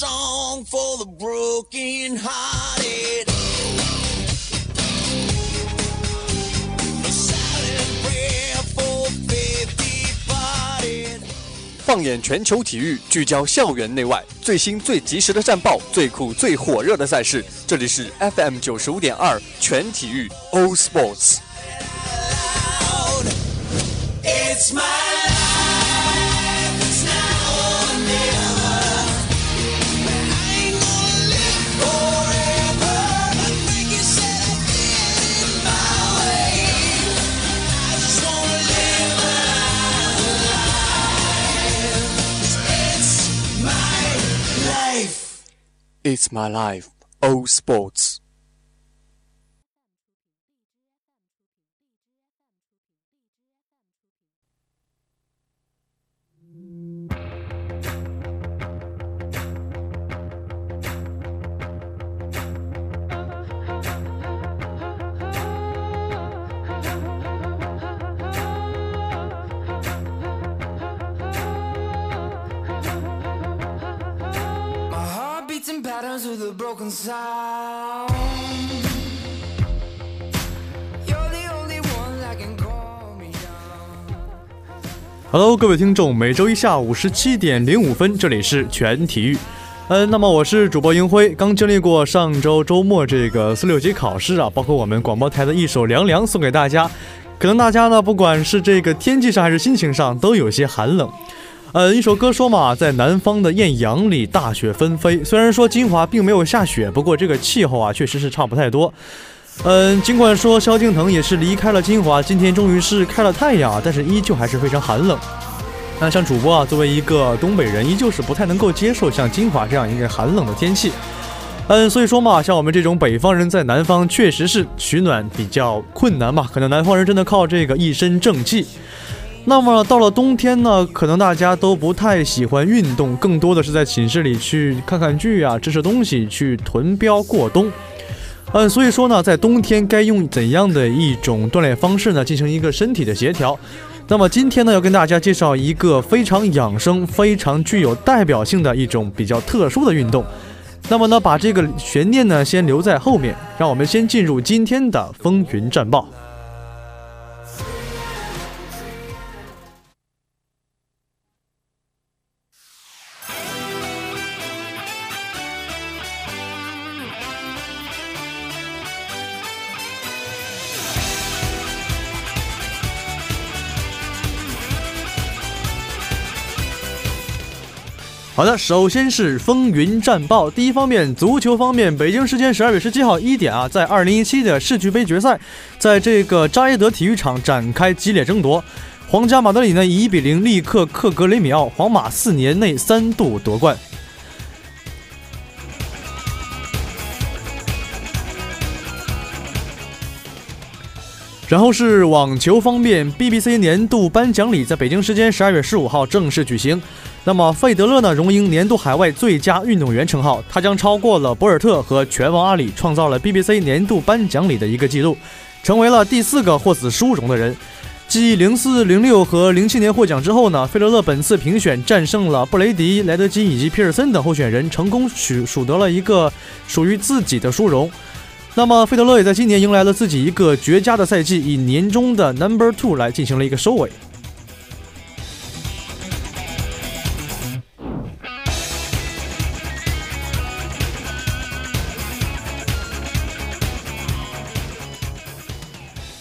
song for the broken hearted. A silent prayer for faith departed. 放眼全球体育，聚焦校园内外，最新最及时的战报，最酷最火热的赛事，这里是 FM 九十五点二全体育 All Sports。It's my It's my life, All Sports。Hello，各位听众，每周一下午十七点零五分，这里是全体育。嗯，那么我是主播英辉，刚经历过上周周末这个四六级考试啊，包括我们广播台的一首《凉凉》送给大家。可能大家呢，不管是这个天气上还是心情上，都有些寒冷。呃，一首歌说嘛，在南方的艳阳里，大雪纷飞。虽然说金华并没有下雪，不过这个气候啊，确实是差不太多。嗯，尽管说萧敬腾也是离开了金华，今天终于是开了太阳，但是依旧还是非常寒冷。那像主播啊，作为一个东北人，依旧是不太能够接受像金华这样一个寒冷的天气。嗯，所以说嘛，像我们这种北方人在南方确实是取暖比较困难嘛，可能南方人真的靠这个一身正气。那么到了冬天呢，可能大家都不太喜欢运动，更多的是在寝室里去看看剧啊，吃吃东西，去囤膘过冬。嗯，所以说呢，在冬天该用怎样的一种锻炼方式呢，进行一个身体的协调？那么今天呢，要跟大家介绍一个非常养生、非常具有代表性的一种比较特殊的运动。那么呢，把这个悬念呢先留在后面，让我们先进入今天的风云战报。好的，首先是风云战报。第一方面，足球方面，北京时间十二月十七号一点啊，在二零一七的世俱杯决赛，在这个扎耶德体育场展开激烈争夺。皇家马德里呢以一比零力克克格雷米奥，皇马四年内三度夺冠。然后是网球方面，BBC 年度颁奖礼在北京时间十二月十五号正式举行。那么费德勒呢荣膺年度海外最佳运动员称号，他将超过了博尔特和拳王阿里，创造了 BBC 年度颁奖礼的一个记录，成为了第四个获此殊荣的人。继零四、零六和零七年获奖之后呢，费德勒本次评选战胜了布雷迪、莱德基以及皮尔森等候选人，成功取数得了一个属于自己的殊荣。那么费德勒也在今年迎来了自己一个绝佳的赛季，以年终的 Number Two 来进行了一个收尾。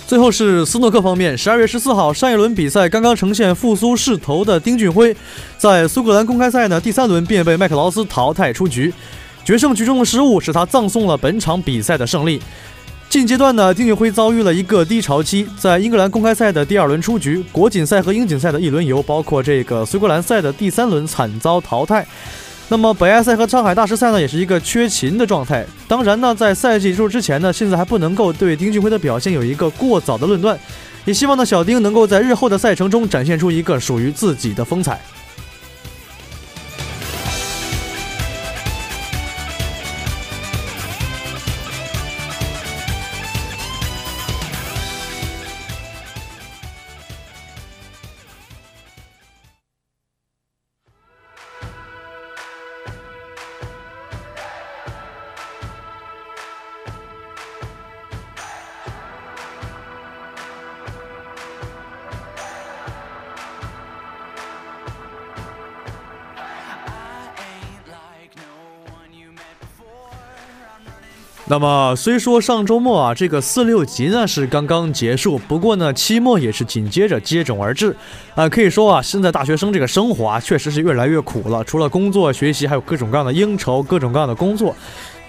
最后是斯诺克方面，十二月十四号，上一轮比赛刚刚呈现复苏势头的丁俊晖，在苏格兰公开赛呢第三轮便被麦克劳斯淘汰出局，决胜局中的失误使他葬送了本场比赛的胜利。近阶段呢，丁俊晖遭遇了一个低潮期，在英格兰公开赛的第二轮出局，国锦赛和英锦赛的一轮游，包括这个苏格兰赛的第三轮惨遭淘汰。那么北爱赛和上海大师赛呢，也是一个缺勤的状态。当然呢，在赛季结束之前呢，现在还不能够对丁俊晖的表现有一个过早的论断，也希望呢小丁能够在日后的赛程中展现出一个属于自己的风采。那么虽说上周末啊，这个四六级呢是刚刚结束，不过呢，期末也是紧接着接踵而至，啊、可以说啊，现在大学生这个生活啊，确实是越来越苦了。除了工作、学习，还有各种各样的应酬，各种各样的工作，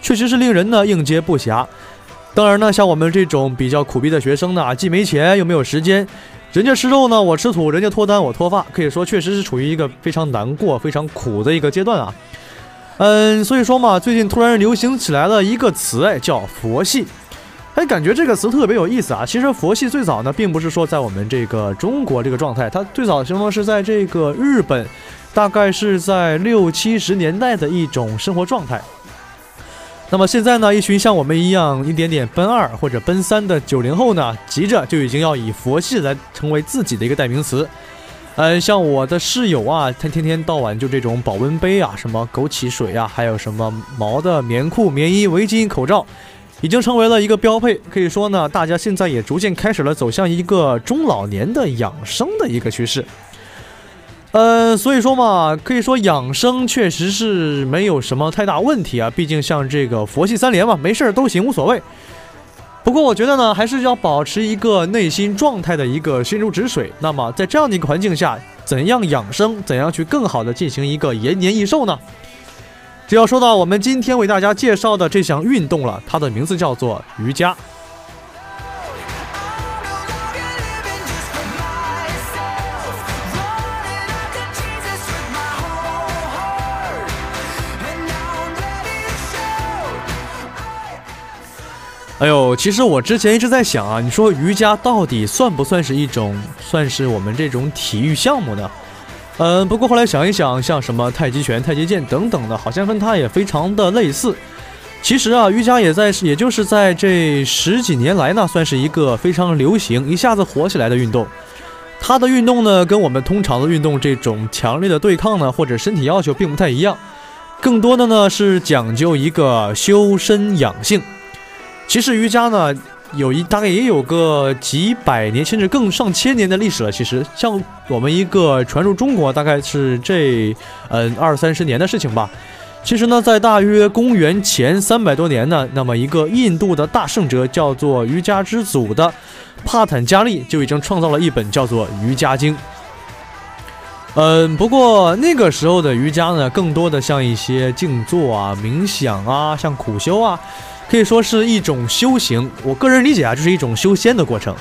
确实是令人呢应接不暇。当然呢，像我们这种比较苦逼的学生呢，既没钱又没有时间，人家吃肉呢，我吃土；人家脱单，我脱发，可以说确实是处于一个非常难过、非常苦的一个阶段啊。嗯，所以说嘛，最近突然流行起来了一个词，哎，叫佛系。哎，感觉这个词特别有意思啊。其实佛系最早呢，并不是说在我们这个中国这个状态，它最早形容是在这个日本，大概是在六七十年代的一种生活状态。那么现在呢，一群像我们一样一点点奔二或者奔三的九零后呢，急着就已经要以佛系来成为自己的一个代名词。嗯，像我的室友啊，他天天到晚就这种保温杯啊，什么枸杞水啊，还有什么毛的棉裤、棉衣、围巾、口罩，已经成为了一个标配。可以说呢，大家现在也逐渐开始了走向一个中老年的养生的一个趋势。呃，所以说嘛，可以说养生确实是没有什么太大问题啊，毕竟像这个佛系三连嘛，没事儿都行，无所谓。不过我觉得呢，还是要保持一个内心状态的一个心如止水。那么在这样的一个环境下，怎样养生，怎样去更好的进行一个延年益寿呢？就要说到我们今天为大家介绍的这项运动了，它的名字叫做瑜伽。哎呦，其实我之前一直在想啊，你说瑜伽到底算不算是一种，算是我们这种体育项目呢？嗯，不过后来想一想，像什么太极拳、太极剑等等的，好像跟它也非常的类似。其实啊，瑜伽也在，也就是在这十几年来呢，算是一个非常流行、一下子火起来的运动。它的运动呢，跟我们通常的运动这种强烈的对抗呢，或者身体要求并不太一样，更多的呢是讲究一个修身养性。其实瑜伽呢，有一大概也有个几百年，甚至更上千年的历史了。其实像我们一个传入中国，大概是这嗯二三十年的事情吧。其实呢，在大约公元前三百多年呢，那么一个印度的大圣者叫做瑜伽之祖的帕坦加利就已经创造了一本叫做《瑜伽经》。嗯，不过那个时候的瑜伽呢，更多的像一些静坐啊、冥想啊、像苦修啊。可以说是一种修行，我个人理解啊，就是一种修仙的过程。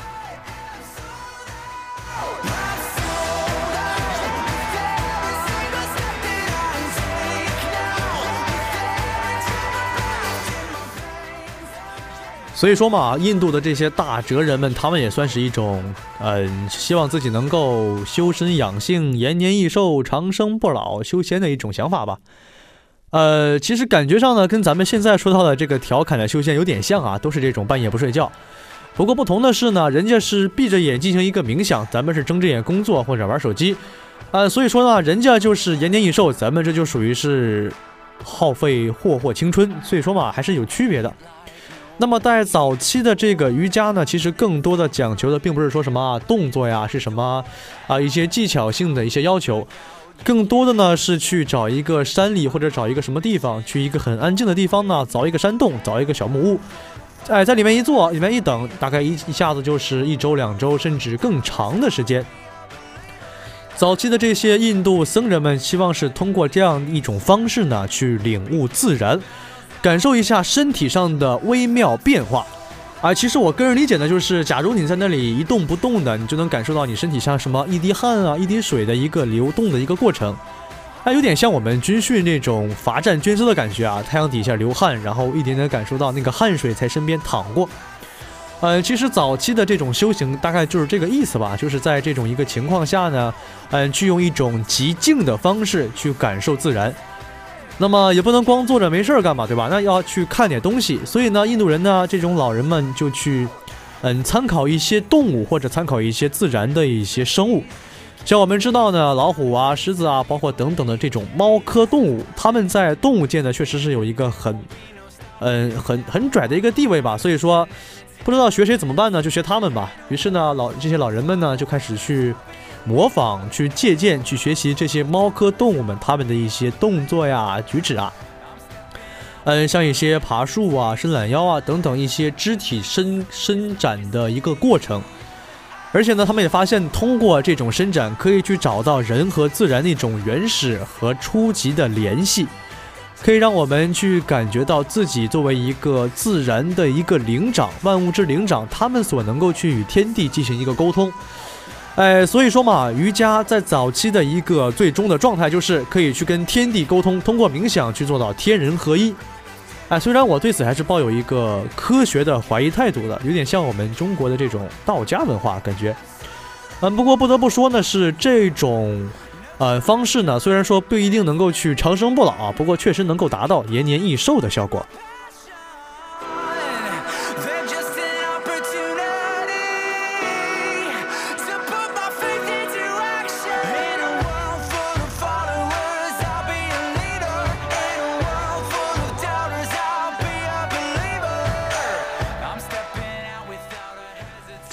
所以说嘛，印度的这些大哲人们，他们也算是一种，嗯，希望自己能够修身养性、延年益寿、长生不老、修仙的一种想法吧。呃，其实感觉上呢，跟咱们现在说到的这个调侃的修仙有点像啊，都是这种半夜不睡觉。不过不同的是呢，人家是闭着眼进行一个冥想，咱们是睁着眼工作或者玩手机。呃，所以说呢，人家就是延年益寿，咱们这就属于是耗费霍霍青春。所以说嘛，还是有区别的。那么在早期的这个瑜伽呢，其实更多的讲求的并不是说什么、动作呀，是什么啊一些技巧性的一些要求。更多的呢是去找一个山里或者找一个什么地方，去一个很安静的地方呢，凿一个山洞，凿一个小木屋，哎，在里面一坐，里面一等，大概一一下子就是一周、两周，甚至更长的时间。早期的这些印度僧人们希望是通过这样一种方式呢，去领悟自然，感受一下身体上的微妙变化。啊，其实我个人理解呢，就是假如你在那里一动不动的，你就能感受到你身体像什么一滴汗啊、一滴水的一个流动的一个过程，它有点像我们军训那种罚站军姿的感觉啊，太阳底下流汗，然后一点点感受到那个汗水在身边淌过。呃，其实早期的这种修行大概就是这个意思吧，就是在这种一个情况下呢，嗯，去用一种极静的方式去感受自然。那么也不能光坐着没事儿干嘛，对吧？那要去看点东西。所以呢，印度人呢，这种老人们就去，嗯，参考一些动物或者参考一些自然的一些生物。像我们知道呢，老虎啊、狮子啊，包括等等的这种猫科动物，它们在动物界呢，确实是有一个很，嗯，很很拽的一个地位吧。所以说，不知道学谁怎么办呢？就学他们吧。于是呢，老这些老人们呢，就开始去。模仿、去借鉴、去学习这些猫科动物们它们的一些动作呀、举止啊。嗯，像一些爬树啊、伸懒腰啊等等一些肢体伸伸展的一个过程。而且呢，他们也发现，通过这种伸展，可以去找到人和自然的一种原始和初级的联系，可以让我们去感觉到自己作为一个自然的一个灵长，万物之灵长，他们所能够去与天地进行一个沟通。哎，所以说嘛，瑜伽在早期的一个最终的状态，就是可以去跟天地沟通，通过冥想去做到天人合一。哎，虽然我对此还是抱有一个科学的怀疑态度的，有点像我们中国的这种道家文化感觉。嗯，不过不得不说呢，是这种呃方式呢，虽然说不一定能够去长生不老啊，不过确实能够达到延年益寿的效果。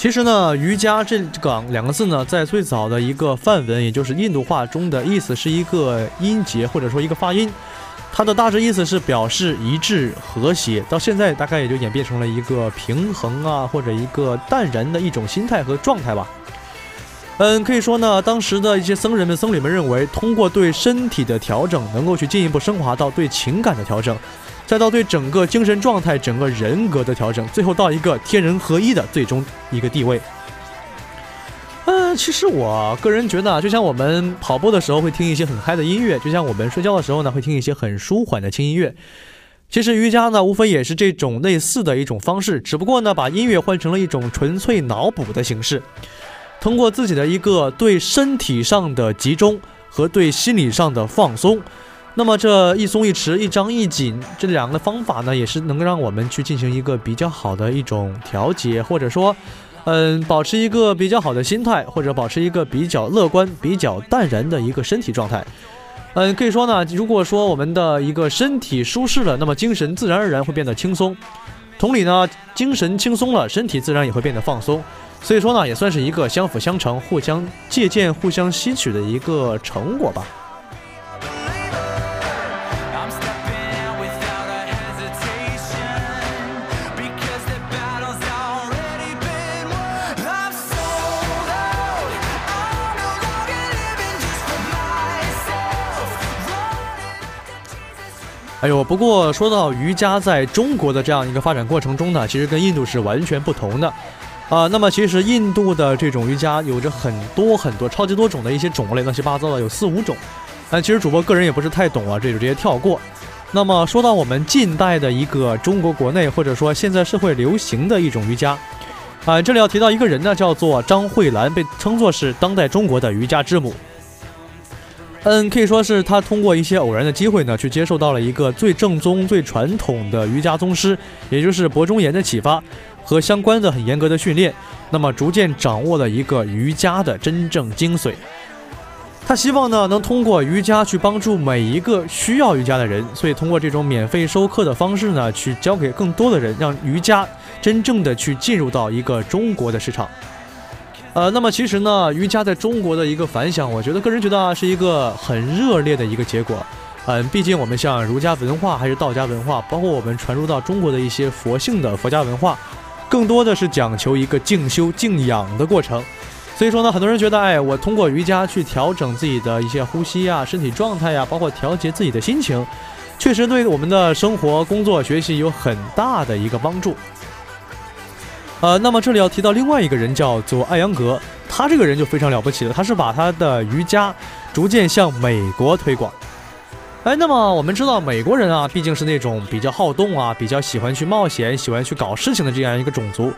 其实呢，瑜伽这个两个字呢，在最早的一个梵文，也就是印度话中的意思是一个音节或者说一个发音，它的大致意思是表示一致和谐。到现在大概也就演变成了一个平衡啊，或者一个淡然的一种心态和状态吧。嗯，可以说呢，当时的一些僧人们、僧侣们认为，通过对身体的调整，能够去进一步升华到对情感的调整，再到对整个精神状态、整个人格的调整，最后到一个天人合一的最终一个地位。嗯，其实我个人觉得啊，就像我们跑步的时候会听一些很嗨的音乐，就像我们睡觉的时候呢会听一些很舒缓的轻音乐。其实瑜伽呢，无非也是这种类似的一种方式，只不过呢，把音乐换成了一种纯粹脑补的形式，通过自己的一个对身体上的集中和对心理上的放松。那么这一松一弛、一张一紧这两个方法呢，也是能让我们去进行一个比较好的一种调节，或者说，嗯，保持一个比较好的心态，或者保持一个比较乐观、比较淡然的一个身体状态。嗯，可以说呢，如果说我们的一个身体舒适了，那么精神自然而然会变得轻松。同理呢，精神轻松了，身体自然也会变得放松。所以说呢，也算是一个相辅相成、互相借鉴、互相吸取的一个成果吧。哎呦，不过说到瑜伽在中国的这样一个发展过程中呢，其实跟印度是完全不同的。啊、那么其实印度的这种瑜伽有着很多很多超级多种的一些种类，乱七八糟的有四五种。但其实主播个人也不是太懂啊，这就直接跳过。那么说到我们近代的一个中国国内或者说现在社会流行的一种瑜伽，啊、这里要提到一个人呢，叫做张慧兰，被称作是当代中国的瑜伽之母。嗯，可以说是他通过一些偶然的机会呢，去接受到了一个最正宗、最传统的瑜伽宗师，也就是博中岩的启发和相关的很严格的训练，那么逐渐掌握了一个瑜伽的真正精髓。他希望呢，能通过瑜伽去帮助每一个需要瑜伽的人，所以通过这种免费授课的方式呢，去教给更多的人，让瑜伽真正的去进入到一个中国的市场。呃，那么其实呢，瑜伽在中国的一个反响，我觉得个人觉得啊，是一个很热烈的一个结果。嗯，毕竟我们像儒家文化还是道家文化，包括我们传入到中国的一些佛性的佛家文化，更多的是讲求一个静修静养的过程。所以说呢，很多人觉得，哎，我通过瑜伽去调整自己的一些呼吸啊、身体状态呀、包括调节自己的心情，确实对我们的生活、工作、学习有很大的一个帮助。呃，那么这里要提到另外一个人，叫做艾扬格，他这个人就非常了不起了，他是把他的瑜伽逐渐向美国推广。哎，那么我们知道美国人啊，毕竟是那种比较好动啊，比较喜欢去冒险、喜欢去搞事情的这样一个种族，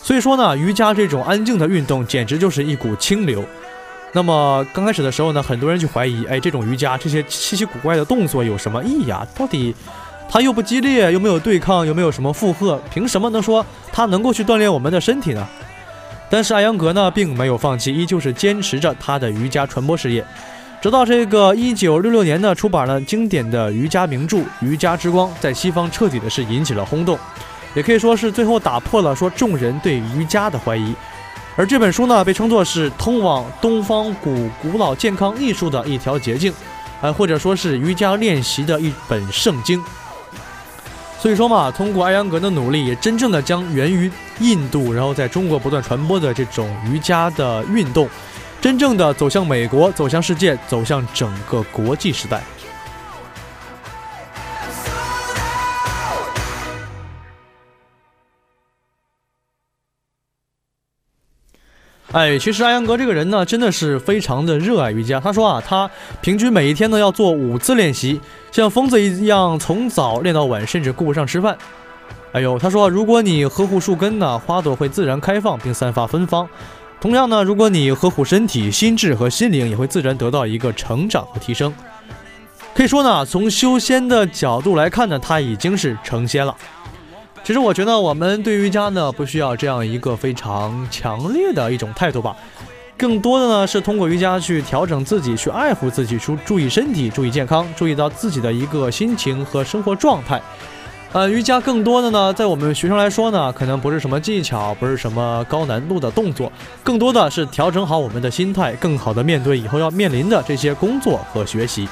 所以说呢，瑜伽这种安静的运动简直就是一股清流。那么刚开始的时候呢，很多人就怀疑，哎，这种瑜伽这些稀奇古怪的动作有什么意义啊？到底它又不激烈，又没有对抗，又没有什么负荷，凭什么能说它能够去锻炼我们的身体呢？但是艾扬格呢，并没有放弃，依旧是坚持着他的瑜伽传播事业。直到这个一九六六年呢，出版了经典的瑜伽名著《瑜伽之光》，在西方彻底的是引起了轰动，也可以说是最后打破了说众人对瑜伽的怀疑。而这本书呢，被称作是通往东方古古老健康艺术的一条捷径，呃，或者说是瑜伽练习的一本圣经。所以说嘛，通过艾扬格的努力，也真正的将源于印度，然后在中国不断传播的这种瑜伽的运动，真正的走向美国，走向世界，走向整个国际时代。哎，其实艾扬格这个人呢，真的是非常的热爱瑜伽。他说啊，他平均每一天呢要做五次练习，像疯子一样从早练到晚，甚至顾不上吃饭。哎呦，他说，如果你呵护树根呢，花朵会自然开放并散发芬芳。同样呢，如果你呵护身体、心智和心灵，也会自然得到一个成长和提升。可以说呢，从修仙的角度来看呢，他已经是成仙了。其实我觉得我们对瑜伽呢，不需要这样一个非常强烈的一种态度吧，更多的呢是通过瑜伽去调整自己，去爱护自己，注注意身体，注意健康，注意到自己的一个心情和生活状态。呃，瑜伽更多的呢，在我们学生来说呢，可能不是什么技巧，不是什么高难度的动作，更多的是调整好我们的心态，更好的面对以后要面临的这些工作和学习。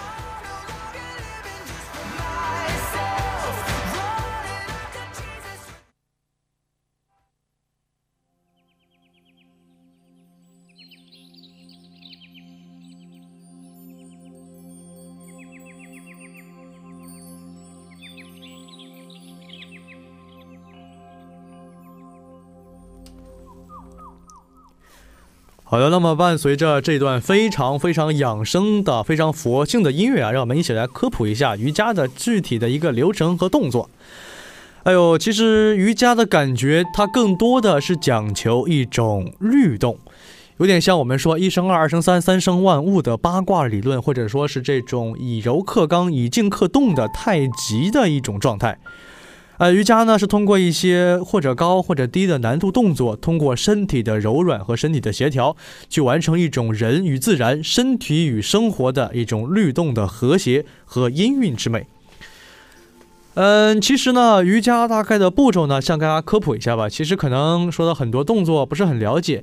好的，那么伴随着这段非常非常养生的、非常佛性的音乐啊，让我们一起来科普一下瑜伽的具体的一个流程和动作。哎呦，其实瑜伽的感觉，它更多的是讲求一种律动，有点像我们说一生二，二生三，三生万物的八卦理论，或者说是这种以柔克刚、以静克动的太极的一种状态。呃，瑜伽呢是通过一些或者高或者低的难度动作，通过身体的柔软和身体的协调，去完成一种人与自然、身体与生活的一种律动的和谐和音韵之美。嗯，其实呢，瑜伽大概的步骤呢，向大家科普一下吧。其实可能说的很多动作不是很了解。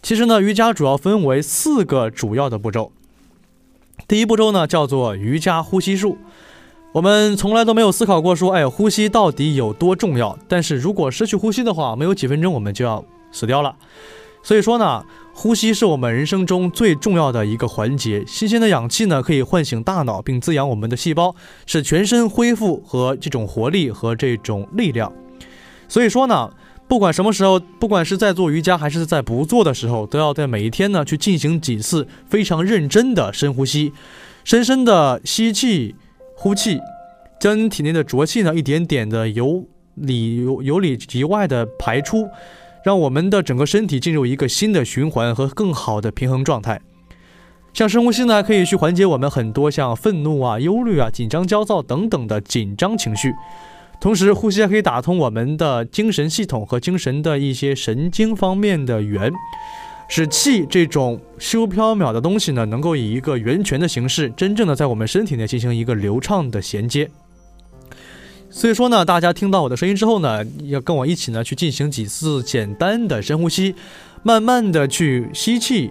其实呢，瑜伽主要分为四个主要的步骤。第一步骤呢，叫做瑜伽呼吸术。我们从来都没有思考过说，哎，呼吸到底有多重要？但是如果失去呼吸的话，没有几分钟我们就要死掉了。所以说呢，呼吸是我们人生中最重要的一个环节。新鲜的氧气呢，可以唤醒大脑并滋养我们的细胞，使全身恢复和这种活力和这种力量。所以说呢，不管什么时候，不管是在做瑜伽还是在不做的时候，都要在每一天呢去进行几次非常认真的深呼吸，深深的吸气。呼气，将体内的浊气呢一点点的由里由由里及外的排出，让我们的整个身体进入一个新的循环和更好的平衡状态。像深呼吸呢，可以去缓解我们很多像愤怒啊、忧虑啊、紧张、焦躁等等的紧张情绪。同时，呼吸还可以打通我们的精神系统和精神的一些神经方面的源。使气这种虚无缥缈的东西呢，能够以一个源泉的形式，真正的在我们身体内进行一个流畅的衔接。所以说呢，大家听到我的声音之后呢，要跟我一起呢去进行几次简单的深呼吸，慢慢的去吸气，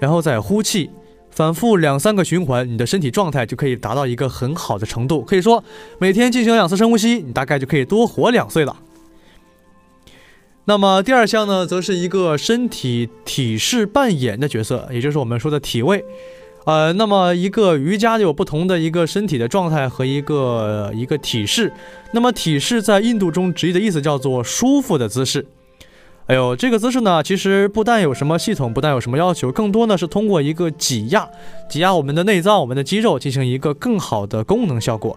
然后再呼气，反复两三个循环，你的身体状态就可以达到一个很好的程度。可以说，每天进行两次深呼吸，你大概就可以多活两岁了。那么第二项呢，则是一个身体体式扮演的角色，也就是我们说的体位。呃，那么一个瑜伽有不同的一个身体的状态和一个一个体式。那么体式在印度中直译的意思叫做舒服的姿势。哎呦，这个姿势呢，其实不但有什么系统，不但有什么要求，更多呢是通过一个挤压，挤压我们的内脏、我们的肌肉，进行一个更好的功能效果。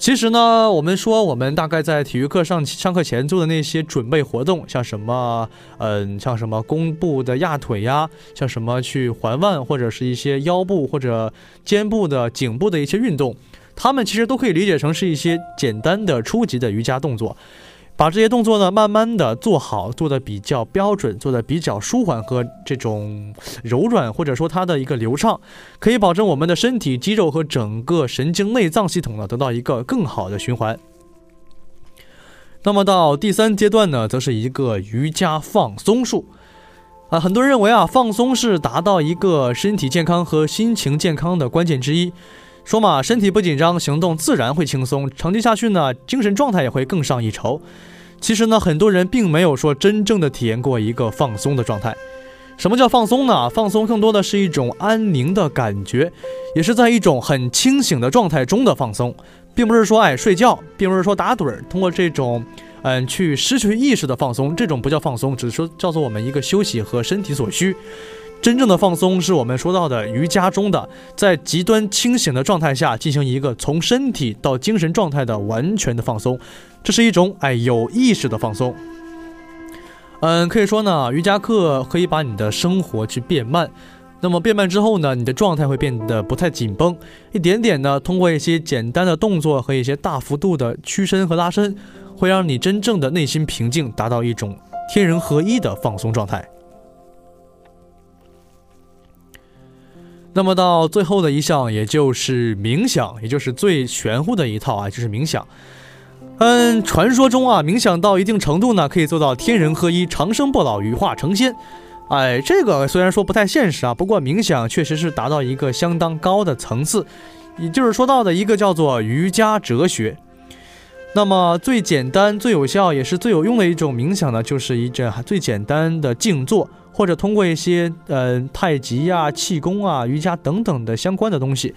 其实呢，我们说我们大概在体育课上上课前做的那些准备活动，像什么，嗯，像什么弓步的压腿呀，像什么去环腕，或者是一些腰部或者肩部的颈部的一些运动，他们其实都可以理解成是一些简单的初级的瑜伽动作。把这些动作呢，慢慢的做好，做的比较标准，做的比较舒缓和这种柔软，或者说它的一个流畅，可以保证我们的身体肌肉和整个神经内脏系统呢得到一个更好的循环。那么到第三阶段呢，则是一个瑜伽放松术。啊，很多人认为啊，放松是达到一个身体健康和心情健康的关键之一。说嘛，身体不紧张，行动自然会轻松，长期下去呢，精神状态也会更上一筹。其实呢，很多人并没有说真正的体验过一个放松的状态。什么叫放松呢？放松更多的是一种安宁的感觉，也是在一种很清醒的状态中的放松，并不是说哎睡觉，并不是说打盹儿，通过这种嗯去失去意识的放松，这种不叫放松，只是说叫做我们一个休息和身体所需。真正的放松是我们说到的瑜伽中的，在极端清醒的状态下进行一个从身体到精神状态的完全的放松，这是一种哎有意识的放松。嗯，可以说呢，瑜伽课可以把你的生活去变慢。那么变慢之后呢，你的状态会变得不太紧绷，一点点呢，通过一些简单的动作和一些大幅度的屈伸和拉伸，会让你真正的内心平静，达到一种天人合一的放松状态。那么到最后的一项，也就是冥想，也就是最玄乎的一套啊，就是冥想。嗯，传说中啊，冥想到一定程度呢，可以做到天人合一、长生不老、羽化成仙。哎，这个虽然说不太现实啊，不过冥想确实是达到一个相当高的层次，也就是说到的一个叫做瑜伽哲学。那么最简单、最有效也是最有用的一种冥想呢，就是一阵最简单的静坐，或者通过一些呃太极呀、气功啊、瑜伽等等的相关的东西。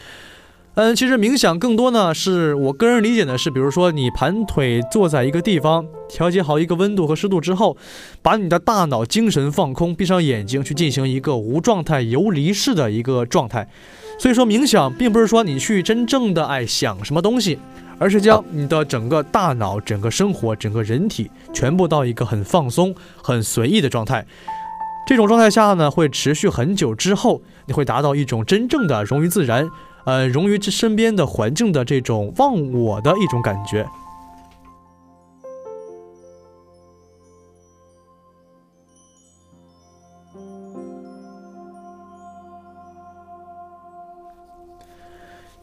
嗯，其实冥想更多呢，是我个人理解的是，比如说你盘腿坐在一个地方，调节好一个温度和湿度之后，把你的大脑精神放空，闭上眼睛去进行一个无状态游离式的一个状态。所以说，冥想并不是说你去真正的爱想什么东西，而是将你的整个大脑、整个生活、整个人体全部到一个很放松、很随意的状态。这种状态下呢，会持续很久之后，你会达到一种真正的融于自然。呃，融于这身边的环境的这种忘我的一种感觉。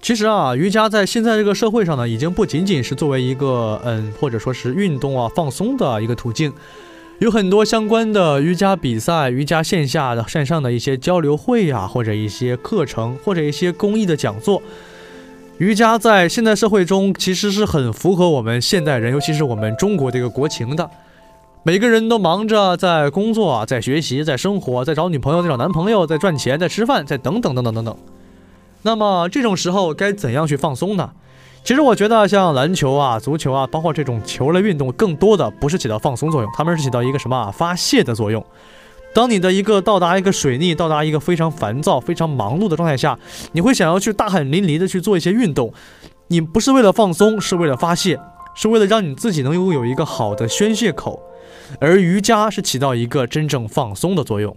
其实啊，瑜伽在现在这个社会上呢，已经不仅仅是作为一个嗯，或者说是运动啊、放松的一个途径。有很多相关的瑜伽比赛、瑜伽线下的、线上的一些交流会呀、或者一些课程，或者一些公益的讲座。瑜伽在现代社会中其实是很符合我们现代人，尤其是我们中国这个国情的。每个人都忙着在工作、在学习、在生活、在找女朋友、在找男朋友、在赚钱、在吃饭、在等等等等等等。那么这种时候该怎样去放松呢？其实我觉得像篮球啊、足球啊，包括这种球类运动，更多的不是起到放松作用，他们是起到一个什么啊发泄的作用。当你的一个到达一个水逆，到达一个非常烦躁、非常忙碌的状态下，你会想要去大汗淋漓的去做一些运动，你不是为了放松，是为了发泄，是为了让你自己能拥有一个好的宣泄口。而瑜伽是起到一个真正放松的作用。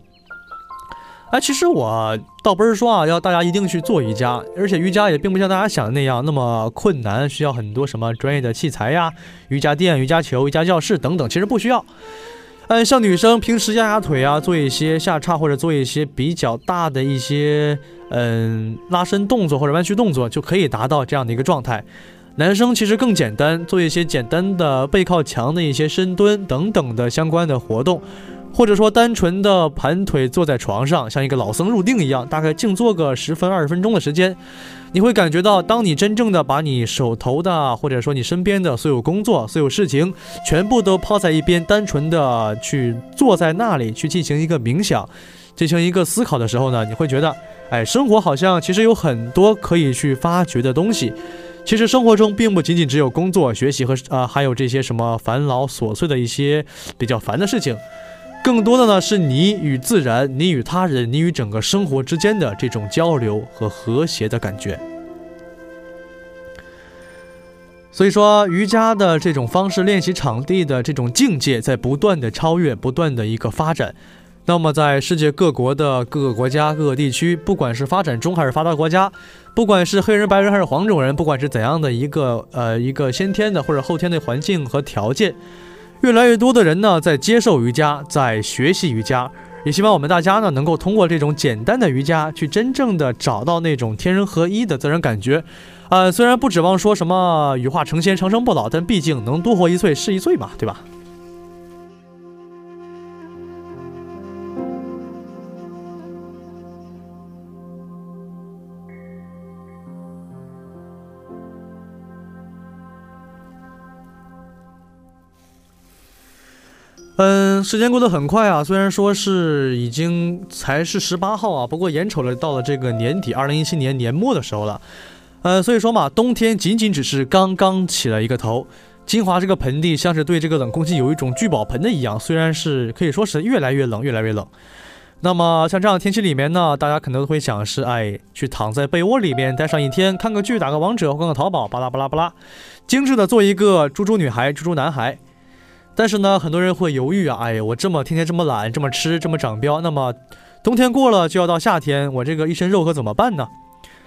哎，其实我倒不是说啊，要大家一定去做瑜伽，而且瑜伽也并不像大家想的那样那么困难，需要很多什么专业的器材呀、瑜伽垫、瑜伽球、瑜伽教室等等，其实不需要。嗯，像女生平时压压腿啊，做一些下叉或者做一些比较大的一些嗯拉伸动作或者弯曲动作，就可以达到这样的一个状态。男生其实更简单，做一些简单的背靠墙的一些深蹲等等的相关的活动。或者说单纯的盘腿坐在床上，像一个老僧入定一样，大概静坐个十分二十分钟的时间，你会感觉到，当你真正的把你手头的，或者说你身边的所有工作、所有事情，全部都抛在一边，单纯的去坐在那里去进行一个冥想，进行一个思考的时候呢，你会觉得，哎，生活好像其实有很多可以去发掘的东西。其实生活中并不仅仅只有工作、学习和啊、还有这些什么烦恼琐碎的一些比较烦的事情。更多的呢是你与自然、你与他人、你与整个生活之间的这种交流和和谐的感觉。所以说，瑜伽的这种方式练习场地的这种境界在不断的超越、不断的一个发展。那么，在世界各国的各个国家、各个地区，不管是发展中还是发达国家，不管是黑人、白人还是黄种人，不管是怎样的一个呃一个先天的或者后天的环境和条件，越来越多的人呢在接受瑜伽，在学习瑜伽，也希望我们大家呢能够通过这种简单的瑜伽，去真正的找到那种天人合一的自然感觉。呃，虽然不指望说什么羽化成仙、长生不老，但毕竟能多活一岁是一岁嘛，对吧？时间过得很快啊，虽然说是已经才是十八号啊，不过眼瞅着到了这个年底，二零一七年年末的时候了。呃，所以说嘛，冬天仅仅只是刚刚起了一个头。金华这个盆地像是对这个冷空气有一种聚宝盆的一样，虽然是可以说是越来越冷，越来越冷。那么像这样的天气里面呢，大家可能都会想是，哎，去躺在被窝里面待上一天，看个剧，打个王者，逛个淘宝，巴拉巴拉巴拉，精致的做一个猪猪女孩、猪猪男孩。但是呢，很多人会犹豫啊，哎呀，我这么天天这么懒，这么吃，这么长膘，那么冬天过了就要到夏天，我这个一身肉可怎么办呢？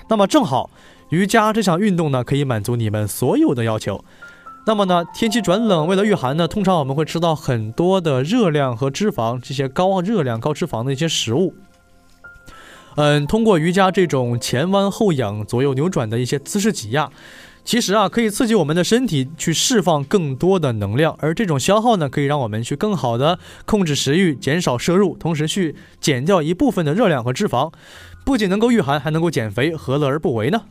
那么正好，瑜伽这项运动呢，可以满足你们所有的要求。那么呢，天气转冷，为了御寒呢，通常我们会吃到很多的热量和脂肪，这些高热量、高脂肪的一些食物。嗯，通过瑜伽这种前弯后仰、左右扭转的一些姿势挤压，其实啊，可以刺激我们的身体去释放更多的能量，而这种消耗呢，可以让我们去更好的控制食欲，减少摄入，同时去减掉一部分的热量和脂肪，不仅能够御寒，还能够减肥，何乐而不为呢？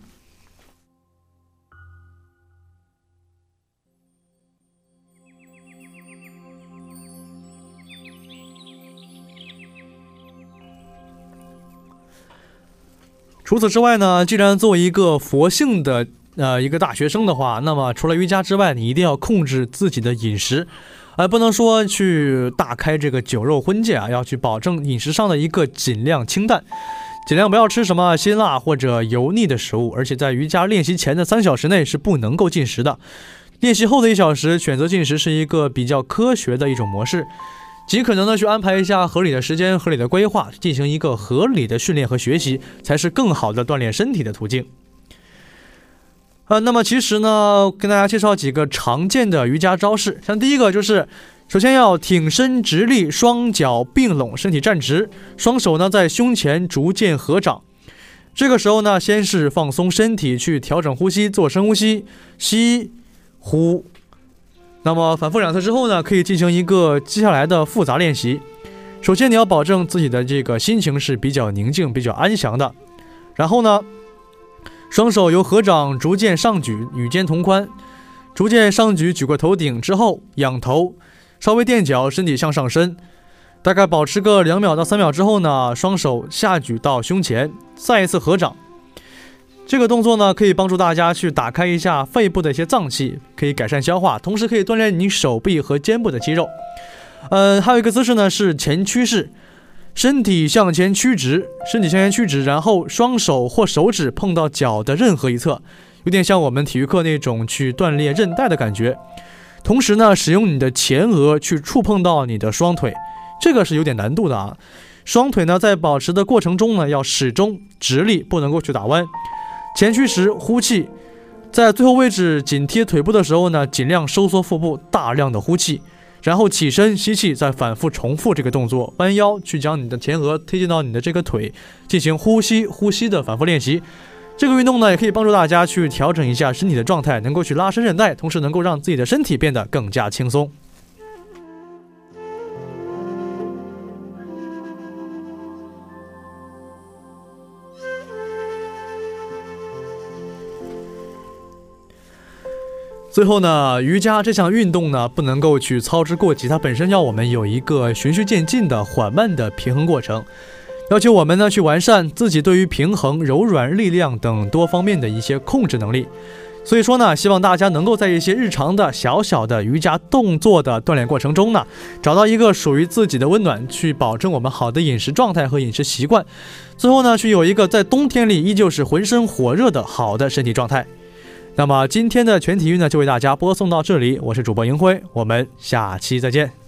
除此之外呢，既然作为一个佛性的呃一个大学生的话，那么除了瑜伽之外，你一定要控制自己的饮食，而、不能说去大开这个酒肉荤戒啊，要去保证饮食上的一个尽量清淡，尽量不要吃什么辛辣或者油腻的食物，而且在瑜伽练习前的三小时内是不能够进食的，练习后的一小时选择进食是一个比较科学的一种模式。尽可能的去安排一下合理的时间、合理的规划，进行一个合理的训练和学习，才是更好的锻炼身体的途径。呃，那么其实呢，跟大家介绍几个常见的瑜伽招式，像第一个就是，首先要挺身直立，双脚并拢，身体站直，双手呢在胸前逐渐合掌。这个时候呢，先是放松身体，去调整呼吸，做深呼吸，吸、呼。那么反复两次之后呢，可以进行一个接下来的复杂练习。首先，你要保证自己的这个心情是比较宁静、比较安详的。然后呢，双手由合掌逐渐上举，与肩同宽，逐渐上举，举过头顶之后仰头，稍微垫脚，身体向上伸。大概保持个两秒到三秒之后呢，双手下举到胸前，再一次合掌。这个动作呢，可以帮助大家去打开一下肺部的一些脏器，可以改善消化，同时可以锻炼你手臂和肩部的肌肉。呃，还有一个姿势呢是前屈式，身体向前屈直，身体向前屈直，然后双手或手指碰到脚的任何一侧，有点像我们体育课那种去锻炼韧带的感觉。同时呢，使用你的前额去触碰到你的双腿，这个是有点难度的啊。双腿呢，在保持的过程中呢，要始终直立，不能够去打弯。前屈时呼气，在最后位置紧贴腿部的时候呢，尽量收缩腹部，大量的呼气，然后起身吸气，再反复重复这个动作，弯腰去将你的前额推进到你的这个腿，进行呼吸呼吸的反复练习。这个运动呢，也可以帮助大家去调整一下身体的状态，能够去拉伸韧带，同时能够让自己的身体变得更加轻松。最后呢，瑜伽这项运动呢，不能够去操之过急，它本身要我们有一个循序渐进的缓慢的平衡过程，要求我们呢去完善自己对于平衡、柔软、力量等多方面的一些控制能力。所以说呢，希望大家能够在一些日常的小小的瑜伽动作的锻炼过程中呢，找到一个属于自己的温暖，去保证我们好的饮食状态和饮食习惯。最后呢，去有一个在冬天里依旧是浑身火热的好的身体状态。那么今天的全体育呢，就为大家播送到这里。我是主播银辉，我们下期再见。